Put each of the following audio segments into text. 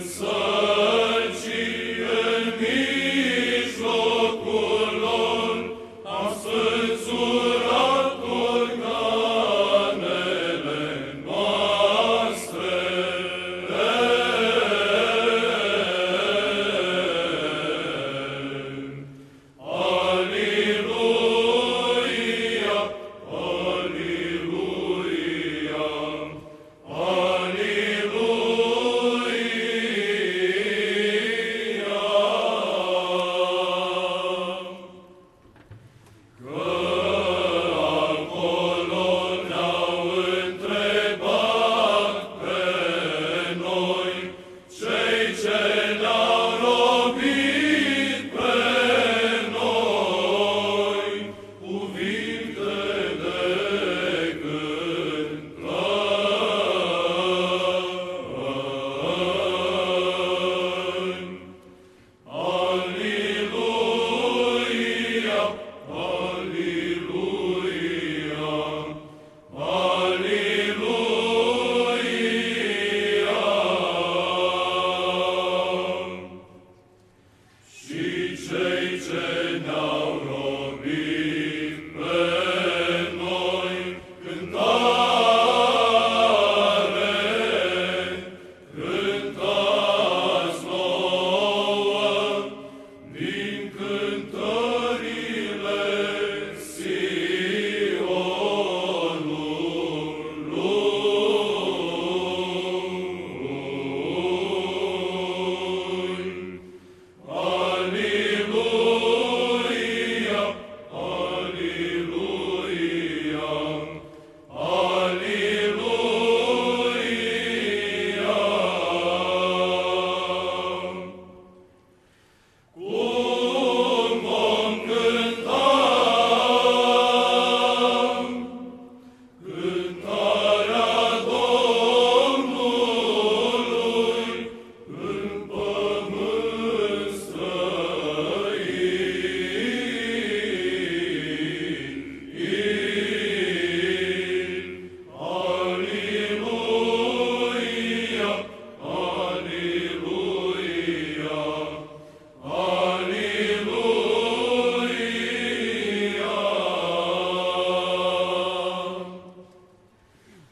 So.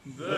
The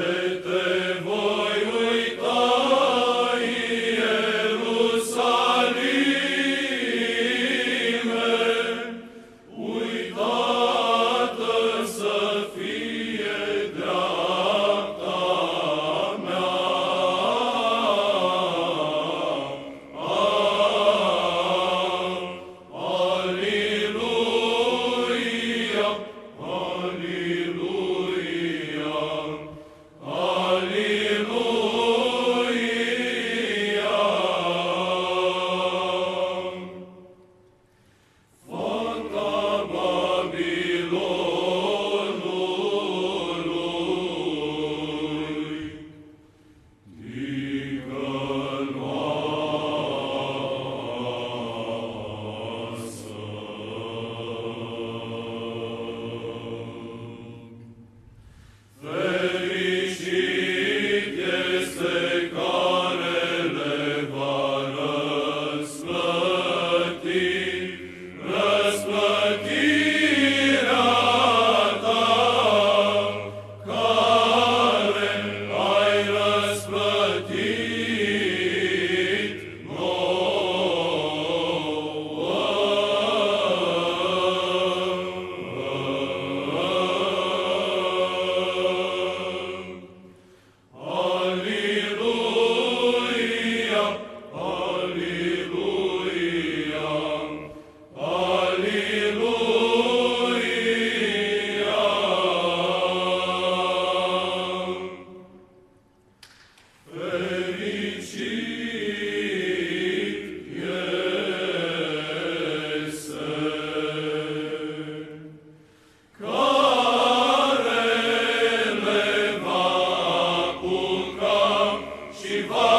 Shiva